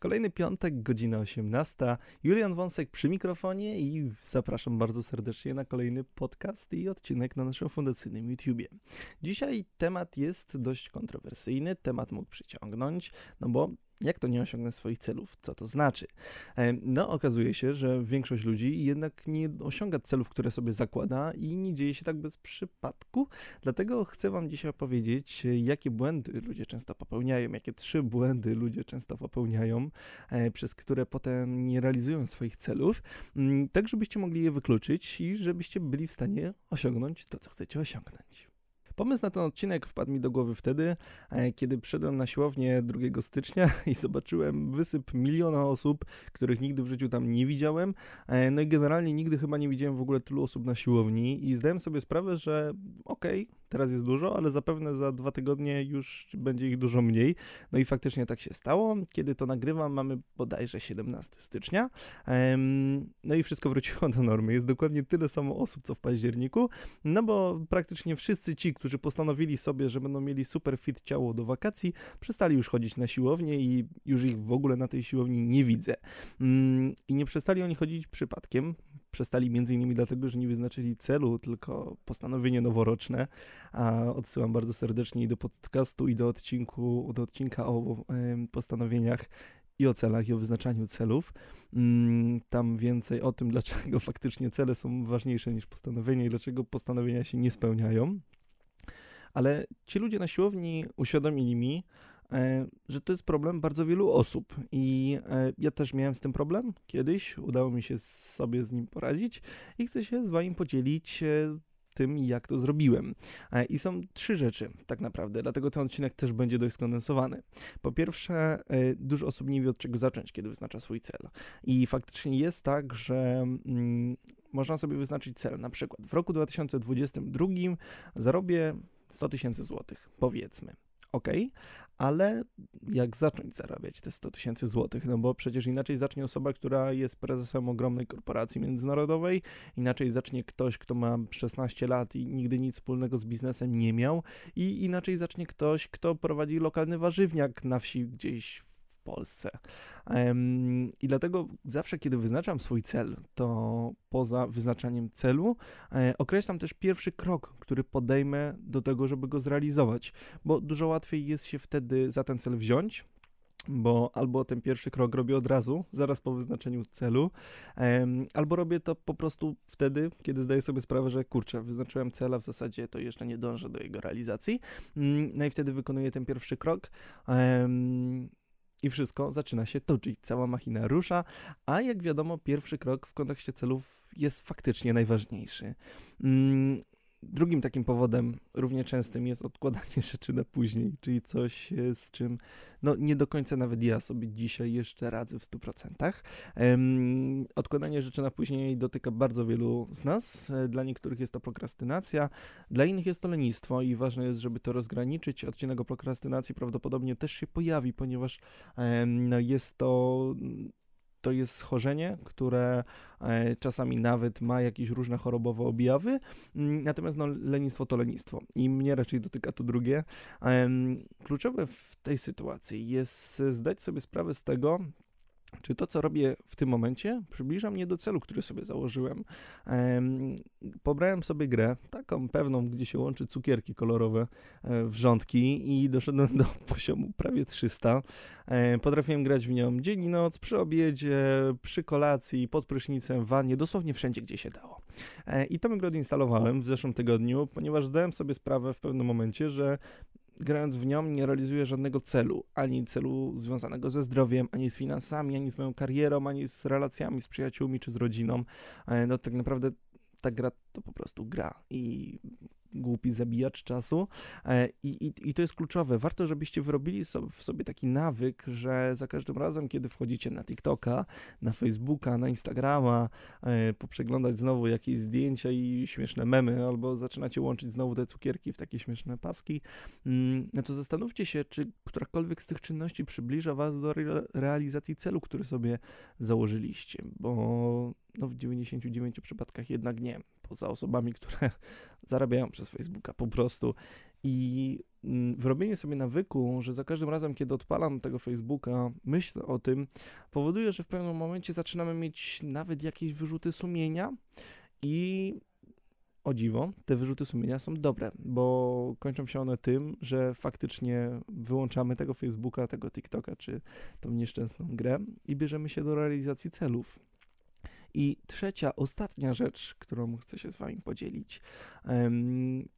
Kolejny piątek, godzina 18. Julian Wąsek przy mikrofonie i zapraszam bardzo serdecznie na kolejny podcast i odcinek na naszym fundacyjnym YouTubie. Dzisiaj temat jest dość kontrowersyjny, temat mógł przyciągnąć, no bo jak to nie osiągnę swoich celów? Co to znaczy? E, no, okazuje się, że większość ludzi jednak nie osiąga celów, które sobie zakłada i nie dzieje się tak bez przypadku. Dlatego chcę Wam dzisiaj opowiedzieć, jakie błędy ludzie często popełniają, jakie trzy błędy ludzie często popełniają, e, przez które potem nie realizują swoich celów, mm, tak żebyście mogli je wykluczyć i żebyście byli w stanie osiągnąć to, co chcecie osiągnąć. Pomysł na ten odcinek wpadł mi do głowy wtedy, e, kiedy przyszedłem na siłownię 2 stycznia i zobaczyłem wysyp miliona osób, których nigdy w życiu tam nie widziałem. E, no i generalnie nigdy chyba nie widziałem w ogóle tylu osób na siłowni i zdałem sobie sprawę, że okej, okay, teraz jest dużo, ale zapewne za dwa tygodnie już będzie ich dużo mniej. No i faktycznie tak się stało. Kiedy to nagrywam, mamy bodajże 17 stycznia. No i wszystko wróciło do normy. Jest dokładnie tyle samo osób, co w październiku, no bo praktycznie wszyscy ci, którzy postanowili sobie, że będą mieli super fit ciało do wakacji, przestali już chodzić na siłownię i już ich w ogóle na tej siłowni nie widzę. Mm, I nie przestali oni chodzić przypadkiem. Przestali między innymi dlatego, że nie wyznaczyli celu, tylko postanowienie noworoczne. A odsyłam bardzo serdecznie i do podcastu, i do odcinku, do odcinka o postanowieniach i o celach, i o wyznaczaniu celów. Mm, tam więcej o tym, dlaczego faktycznie cele są ważniejsze niż postanowienia i dlaczego postanowienia się nie spełniają. Ale ci ludzie na siłowni uświadomili mi, e, że to jest problem bardzo wielu osób. I e, ja też miałem z tym problem kiedyś. Udało mi się sobie z nim poradzić i chcę się z Wami podzielić e, tym, jak to zrobiłem. I są trzy rzeczy, tak naprawdę, dlatego ten odcinek też będzie dość skondensowany. Po pierwsze, dużo osób nie wie, od czego zacząć, kiedy wyznacza swój cel. I faktycznie jest tak, że mm, można sobie wyznaczyć cel. Na przykład w roku 2022 zarobię 100 tysięcy złotych, powiedzmy. Ok, ale jak zacząć zarabiać te 100 tysięcy złotych? No bo przecież inaczej zacznie osoba, która jest prezesem ogromnej korporacji międzynarodowej, inaczej zacznie ktoś, kto ma 16 lat i nigdy nic wspólnego z biznesem nie miał, i inaczej zacznie ktoś, kto prowadzi lokalny warzywniak na wsi gdzieś Polsce. I dlatego zawsze, kiedy wyznaczam swój cel, to poza wyznaczaniem celu, e, określam też pierwszy krok, który podejmę do tego, żeby go zrealizować, bo dużo łatwiej jest się wtedy za ten cel wziąć, bo albo ten pierwszy krok robię od razu, zaraz po wyznaczeniu celu, albo robię to po prostu wtedy, kiedy zdaję sobie sprawę, że kurczę, wyznaczyłem cel, a w zasadzie to jeszcze nie dążę do jego realizacji. Mm, no i wtedy wykonuję ten pierwszy krok i wszystko zaczyna się toczyć, cała machina rusza, a jak wiadomo, pierwszy krok w kontekście celów jest faktycznie najważniejszy. Mm, Drugim takim powodem, równie częstym, jest odkładanie rzeczy na później, czyli coś, e, z czym no, nie do końca nawet ja sobie dzisiaj jeszcze radzę w 100%. Um, odkładanie rzeczy na później dotyka bardzo wielu z nas. E, dla niektórych jest to prokrastynacja, dla innych jest to lenistwo i ważne jest, żeby to rozgraniczyć. Odcinek o prokrastynacji prawdopodobnie też się pojawi, ponieważ no, jest to to jest schorzenie, które e, czasami nawet ma jakieś różne chorobowe objawy, mm, natomiast no, lenistwo to lenistwo i mnie raczej dotyka to drugie. Kluczowe w tej sytuacji jest zdać sobie sprawę z tego, czy to, co robię w tym momencie, przybliża mnie do celu, który sobie założyłem. pobrałem sobie grę, taką pewną, gdzie się łączy cukierki kolorowe, e, wrzątki i doszedłem do poziomu prawie 300. E, potrafiłem grać w nią dzień i noc, przy obiedzie, przy kolacji, pod prysznicem, w wannie, dosłownie wszędzie, gdzie się dało. E, I to grę odinstalowałem w zeszłym tygodniu, ponieważ zdałem sobie sprawę w pewnym momencie, że grając w nią nie realizuję żadnego celu, ani celu związanego ze zdrowiem, ani z finansami, ani z moją karierą, ani z relacjami z przyjaciółmi czy z rodziną. E, no tak naprawdę ta gra to po prostu gra i głupi zabijacz czasu. E, I, i, I to jest kluczowe. Warto, żebyście wyrobili w sobie taki nawyk, że za każdym razem, kiedy wchodzicie na TikToka, na Facebooka, na Instagrama, e, poprzeglądać znowu jakieś zdjęcia i śmieszne memy, albo zaczynacie łączyć znowu te cukierki w takie śmieszne paski, mm, no to zastanówcie się, czy którakolwiek z tych czynności przybliża Was do realizacji celu, który sobie założyliście, bo no w 99 przypadkach jednak nie poza osobami, które zarabiają przez Facebooka po prostu. I mm, wrobienie sobie nawyku, że za każdym razem, kiedy odpalam tego Facebooka, myślę o tym, powoduje, że w pewnym momencie zaczynamy mieć nawet jakieś wyrzuty sumienia i o dziwo, te wyrzuty sumienia są dobre, bo kończą się one tym, że faktycznie wyłączamy tego Facebooka, tego TikToka czy tą nieszczęsną grę i bierzemy się do realizacji celów. I trzecia, ostatnia rzecz, którą chcę się z Wami podzielić,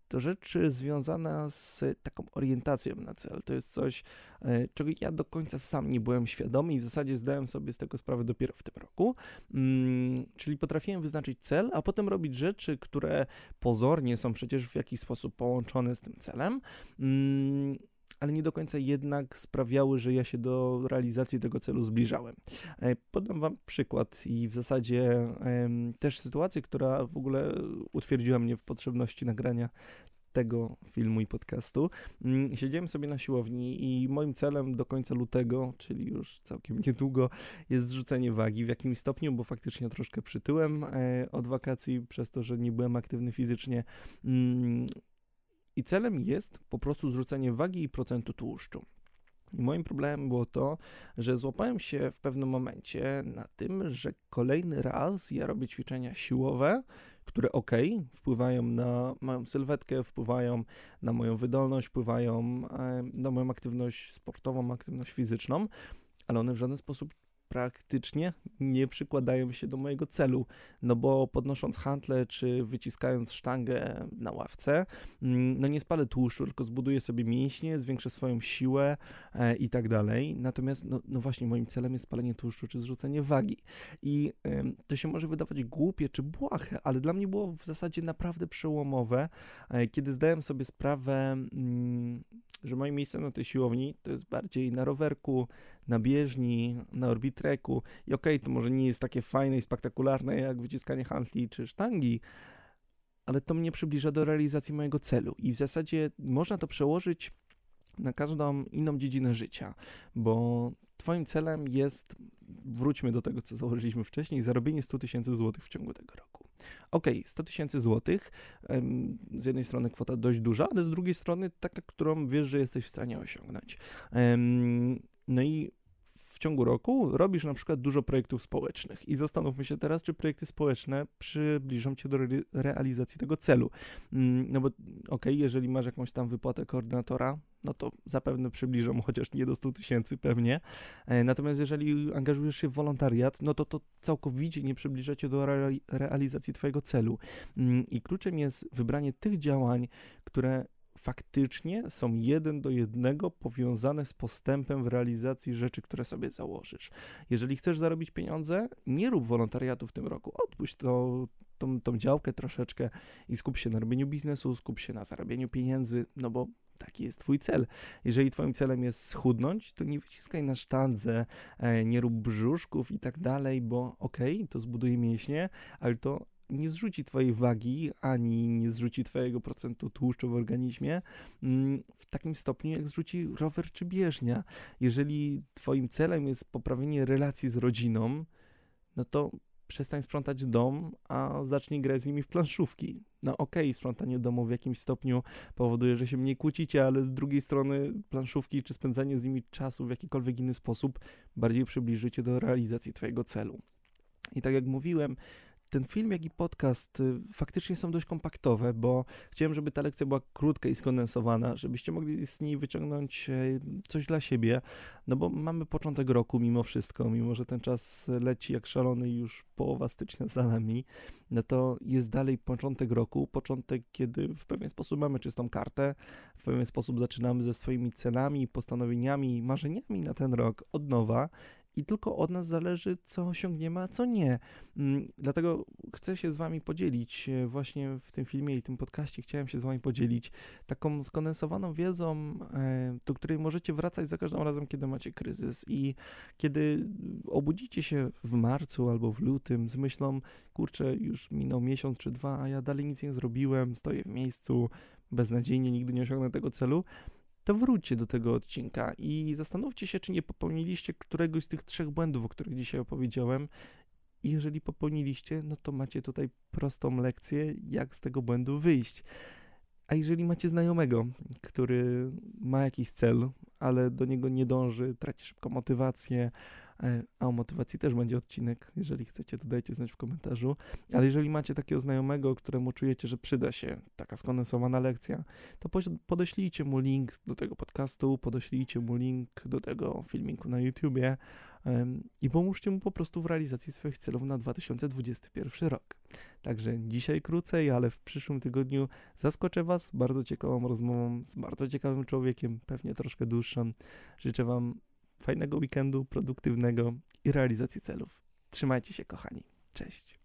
to rzecz związana z taką orientacją na cel. To jest coś, e, czego ja do końca sam nie byłem świadomy i w zasadzie zdałem sobie z tego sprawę dopiero w tym roku. Mm, czyli potrafiłem wyznaczyć cel, a potem robić rzeczy, które pozornie są przecież w jakiś sposób połączone z tym celem mm, ale nie do końca jednak sprawiały, że ja się do realizacji tego celu zbliżałem. E, podam Wam przykład i w zasadzie też sytuację, która w ogóle utwierdziła mnie w potrzebności nagrania tego filmu i podcastu. Mm, siedziałem sobie na siłowni i moim celem do końca lutego, czyli już całkiem niedługo, jest zrzucenie wagi w jakimś stopniu, bo faktycznie troszkę przytyłem e, od wakacji przez to, że nie byłem aktywny fizycznie. I celem jest po prostu zrzucenie wagi i procentu tłuszczu. I moim problemem było to, że złapałem się w pewnym momencie na tym, że kolejny raz ja robię ćwiczenia siłowe, które ok, wpływają na moją sylwetkę, wpływają na moją wydolność, wpływają na moją aktywność sportową, aktywność fizyczną, ale one w żaden sposób praktycznie nie przykładają się do mojego celu, no bo podnosząc hantle czy wyciskając sztangę na ławce, mm, no nie spalę tłuszczu, tylko zbuduję sobie mięśnie, zwiększę swoją siłę e, i tak dalej. Natomiast, no, no, właśnie, moim celem jest spalenie tłuszczu czy zrzucenie wagi. I to się może wydawać głupie czy błahe, ale dla mnie było w zasadzie naprawdę przełomowe, e, kiedy zdałem sobie sprawę, mm, że moje miejsce na tej siłowni to jest bardziej na rowerku, na bieżni, na orbitreku i okej, okay, to może nie jest takie fajne i spektakularne jak wyciskanie handli czy sztangi, ale to mnie przybliża do realizacji mojego celu i w zasadzie można to przełożyć na każdą inną dziedzinę życia, bo Twoim celem jest, wróćmy do tego, co założyliśmy wcześniej, zarobienie 100 tysięcy złotych w ciągu tego roku. Ok, 100 tysięcy złotych, z jednej strony kwota dość duża, ale z drugiej strony taka, którą wiesz, że jesteś w stanie osiągnąć. No i w ciągu roku robisz na przykład dużo projektów społecznych i zastanówmy się teraz, czy projekty społeczne przybliżą cię do re realizacji tego celu. Mm, no bo okej, okay, jeżeli masz jakąś tam wypłatę koordynatora, no to zapewne przybliżą, chociaż nie do 100 tysięcy pewnie. E, natomiast jeżeli angażujesz się w wolontariat, no to to całkowicie nie przybliża cię do re realizacji twojego celu. Mm, I kluczem jest wybranie tych działań, które faktycznie są jeden do jednego powiązane z postępem w realizacji rzeczy, które sobie założysz. Jeżeli chcesz zarobić pieniądze, nie rób wolontariatu w tym roku. Odpuść to, tą, tą działkę troszeczkę i skup się na robieniu biznesu, skup się na zarabianiu pieniędzy, no bo taki jest twój cel. Jeżeli twoim celem jest schudnąć, to nie wyciskaj na sztandze, e, nie rób brzuszków i tak dalej, bo okej, okay, to zbuduje mięśnie, ale to nie zrzuci twojej wagi, ani nie zrzuci twojego procentu tłuszczu w organizmie mm, w takim stopniu, jak zrzuci rower czy bieżnia. Jeżeli twoim celem jest poprawienie relacji z rodziną, no to przestań sprzątać dom, a zacznij grać z nimi w planszówki. No okej, okay, sprzątanie domu w jakimś stopniu powoduje, że się mniej kłócicie, ale z drugiej strony planszówki czy spędzanie z nimi czasu w jakikolwiek inny sposób bardziej przybliżycie do realizacji twojego celu. I tak jak mówiłem, ten film, jak i podcast y, faktycznie są dość kompaktowe, bo chciałem, żeby ta lekcja była krótka i skondensowana, żebyście mogli z niej wyciągnąć e, coś dla siebie, no bo mamy początek roku mimo wszystko, mimo że ten czas leci jak szalony już połowa stycznia za nami, no to jest dalej początek roku, początek, kiedy w pewien sposób mamy czystą kartę, w pewien sposób zaczynamy ze swoimi celami, postanowieniami, marzeniami na ten rok od nowa i tylko od nas zależy, co osiągniemy, a co nie. Mm, dlatego chcę się z Wami podzielić e, właśnie w tym filmie i tym podcaście. Chciałem się z Wami podzielić taką skondensowaną wiedzą, e, do której możecie wracać za każdym razem, kiedy macie kryzys. I kiedy obudzicie się w marcu albo w lutym z myślą, kurczę, już minął miesiąc czy dwa, a ja dalej nic nie zrobiłem, stoję w miejscu, beznadziejnie nigdy nie osiągnę tego celu to wróćcie do tego odcinka i zastanówcie się, czy nie popełniliście któregoś z tych trzech błędów, o których dzisiaj opowiedziałem. I jeżeli popełniliście, no to macie tutaj prostą lekcję, jak z tego błędu wyjść. A jeżeli macie znajomego, który ma jakiś cel, ale do niego nie dąży, traci szybko motywację, a o motywacji też będzie odcinek, jeżeli chcecie, to dajcie znać w komentarzu. Ale jeżeli macie takiego znajomego, któremu czujecie, że przyda się taka skondensowana lekcja, to podeślijcie mu link do tego podcastu, podeślijcie mu link do tego filmiku na YouTubie i pomóżcie mu po prostu w realizacji swoich celów na 2021 rok. Także dzisiaj krócej, ale w przyszłym tygodniu zaskoczę Was bardzo ciekawą rozmową z bardzo ciekawym człowiekiem, pewnie troszkę dłuższą. Życzę Wam fajnego weekendu, produktywnego i realizacji celów. Trzymajcie się, kochani. Cześć.